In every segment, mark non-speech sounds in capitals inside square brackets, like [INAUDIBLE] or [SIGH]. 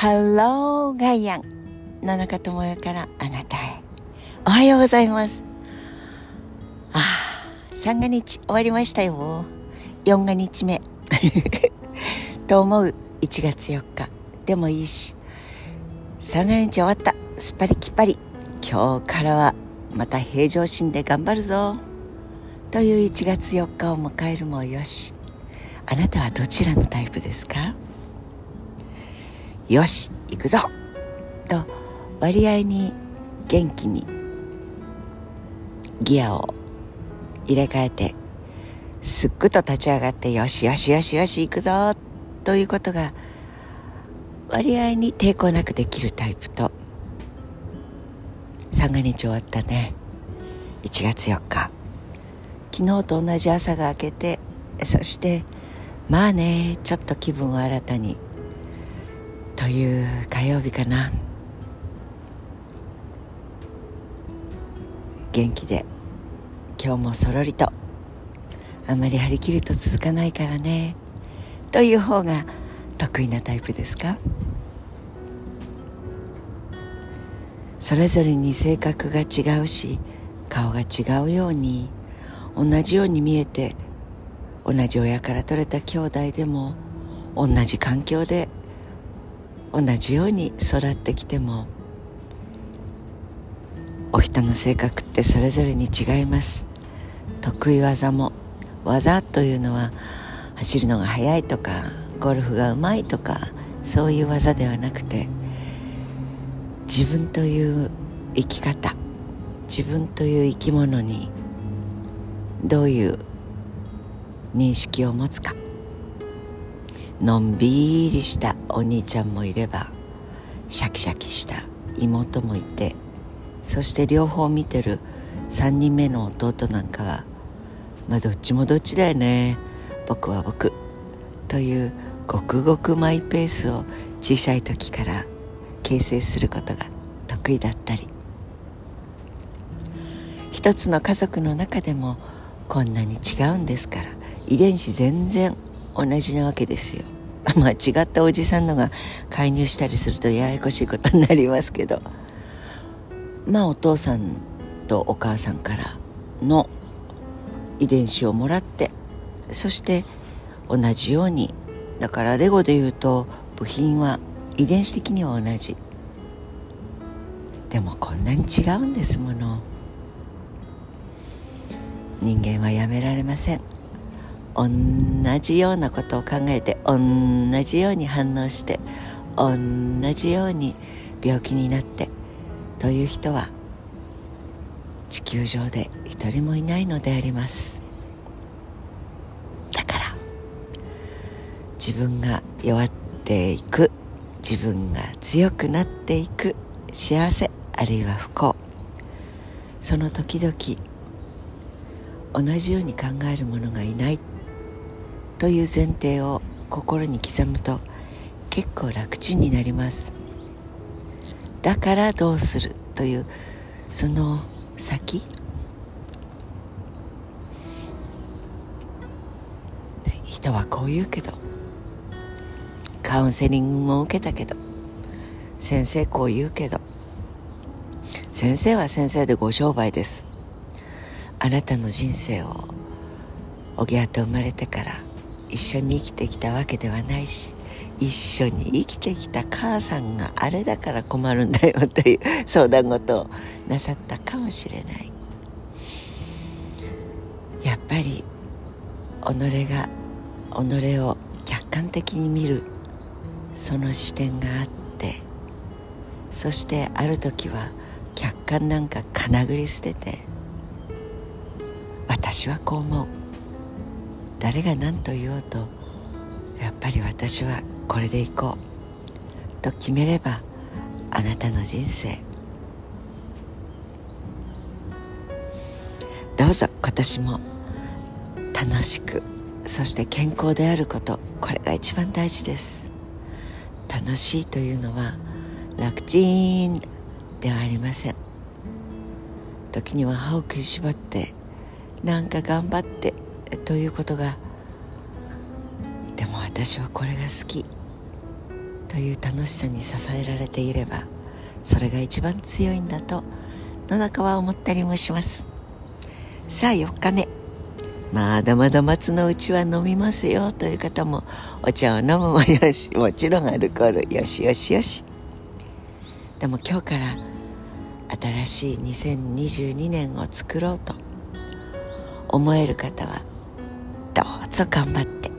ハローガイアン野中智也からあなたへ。おはようございます。ああ三が日終わりましたよ。四が日目。[LAUGHS] と思う。1月4日。でもいいし。三が日終わった。すっぱりきっぱり。今日からはまた平常心で頑張るぞ。という1月4日を迎えるもよし。あなたはどちらのタイプですか？よし行くぞ。と割合に元気にギアを入れ替えてすっくと立ち上がってよしよしよしよし行くぞ。ということが割合に抵抗なくできるタイプと三が日終わったね。1月4日。昨日と同じ朝が明けてそしてまあねちょっと気分を新たにという火曜日かな。元気で今日もそろりとあんまり張り切ると続かないからね。という方が得意なタイプですか？それぞれに性格が違うし顔が違うように同じように見えて同じ親から取れた兄弟でも同じ環境で同じように育ってきてもお人の性格ってそれぞれに違います。得意技も技というのは走るのが速いとかゴルフがうまいとかそういう技ではなくて自分という生き方自分という生き物にどういう認識を持つか。のんびりしたお兄ちゃんもいればシャキシャキした妹もいてそして両方見てる3人目の弟なんかはまあどっちもどっちだよね僕は僕というごくごくマイペースを小さい時から形成することが得意だったり。一つの家族の中でもこんなに違うんですから遺伝子全然同じなわけですよ。[LAUGHS] まあ違ったおじさんのが介入したりするとややこしいことになりますけど。[LAUGHS] まあお父さんとお母さんからの遺伝子をもらってそして同じようにだからレゴでいうと部品は遺伝子的には同じ。でもこんなに違うんですもの。人間はやめられません。同じようなことを考えて同じように反応して同じように病気になってという人は地球上で一人もいないのであります。だから自分が弱っていく自分が強くなっていく幸せあるいは不幸。その時々同じように考える者がいない。という前提を心に刻むと結構楽ちんになります。だからどうするというその先？人はこう言うけどカウンセリングも受けたけど先生こう言うけど先生は先生でご商売です。あなたの人生をおぎゃと生まれてから一緒に生きてきたわけではないし一緒に生きてきた母さんがあれだから困るんだよという [LAUGHS] 相談事をなさったかもしれない。やっぱり己が己を客観的に見るその視点があってそしてある時は客観なんかかなぐり捨てて私はこう思う。誰が何と言おうとやっぱり私はこれでいこうと決めればあなたの人生。どうぞ今年も楽しくそして健康であることこれが一番大事です。楽しいというのは楽ちんではありません。時には歯を食いしばってなんか頑張ってということがでも私はこれが好きという楽しさに支えられていればそれが一番強いんだと野中は思ったりもします。さあ4日目。まだまだ松のうちは飲みますよという方もお茶を飲むもよし [LAUGHS] もちろんアルコール。よしよしよし。でも今日から新しい2022年を作ろうと思える方はどう頑張って。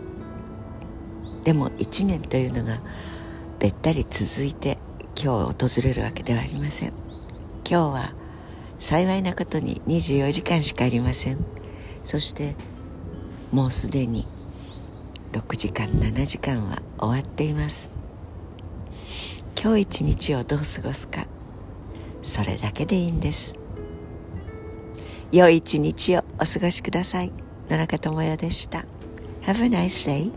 でも1年というのがべったり続いて今日訪れるわけではありません。今日は幸いなことに24時間しかありません。そしてもうすでに6時間7時間は終わっています。今日一日をどう過ごすか。それだけでいいんです。良い一日をお過ごしください。野中智代でした。Have a nice day